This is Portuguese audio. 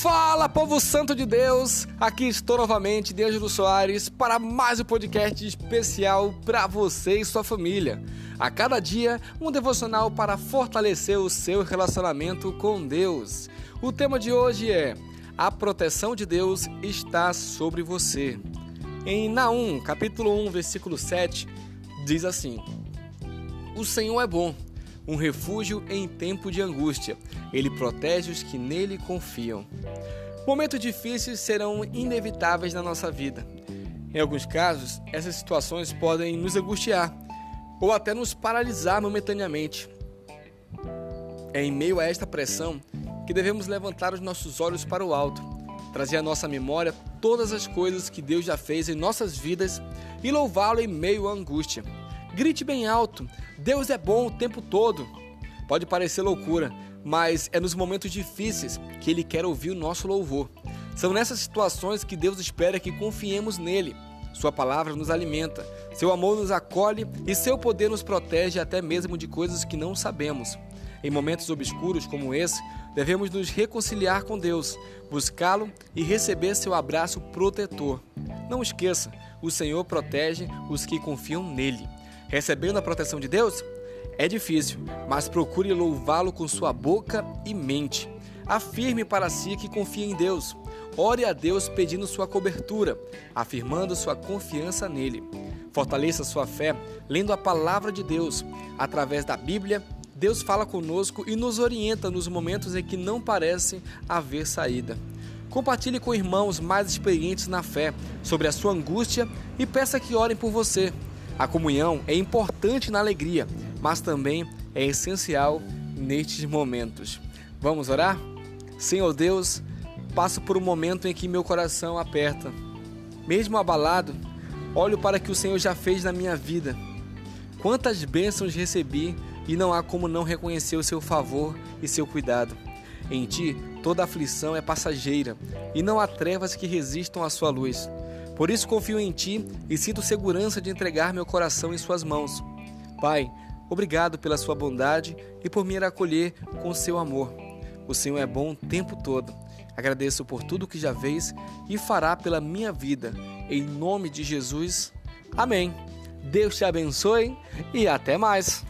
Fala, povo santo de Deus! Aqui estou novamente, D'Angelo Soares, para mais um podcast especial para você e sua família. A cada dia, um devocional para fortalecer o seu relacionamento com Deus. O tema de hoje é: A proteção de Deus está sobre você. Em Naum, capítulo 1, versículo 7, diz assim: O Senhor é bom, um refúgio em tempo de angústia. Ele protege os que nele confiam. Momentos difíceis serão inevitáveis na nossa vida. Em alguns casos, essas situações podem nos angustiar ou até nos paralisar momentaneamente. É em meio a esta pressão que devemos levantar os nossos olhos para o alto, trazer à nossa memória todas as coisas que Deus já fez em nossas vidas e louvá-lo em meio à angústia. Grite bem alto: Deus é bom o tempo todo. Pode parecer loucura, mas é nos momentos difíceis que Ele quer ouvir o nosso louvor. São nessas situações que Deus espera que confiemos nele. Sua palavra nos alimenta, seu amor nos acolhe e seu poder nos protege até mesmo de coisas que não sabemos. Em momentos obscuros como esse, devemos nos reconciliar com Deus, buscá-lo e receber seu abraço protetor. Não esqueça, o Senhor protege os que confiam nele. Recebendo a proteção de Deus? É difícil, mas procure louvá-lo com sua boca e mente. Afirme para si que confia em Deus. Ore a Deus pedindo sua cobertura, afirmando sua confiança nele. Fortaleça sua fé lendo a palavra de Deus. Através da Bíblia, Deus fala conosco e nos orienta nos momentos em que não parece haver saída. Compartilhe com irmãos mais experientes na fé sobre a sua angústia e peça que orem por você. A comunhão é importante na alegria, mas também é essencial nestes momentos. Vamos orar? Senhor Deus, passo por um momento em que meu coração aperta. Mesmo abalado, olho para o que o Senhor já fez na minha vida. Quantas bênçãos recebi e não há como não reconhecer o seu favor e seu cuidado. Em ti, toda aflição é passageira e não há trevas que resistam à sua luz. Por isso confio em Ti e sinto segurança de entregar meu coração em Suas mãos. Pai, obrigado pela Sua bondade e por me acolher com Seu amor. O Senhor é bom o tempo todo. Agradeço por tudo que já fez e fará pela minha vida. Em nome de Jesus. Amém. Deus te abençoe e até mais.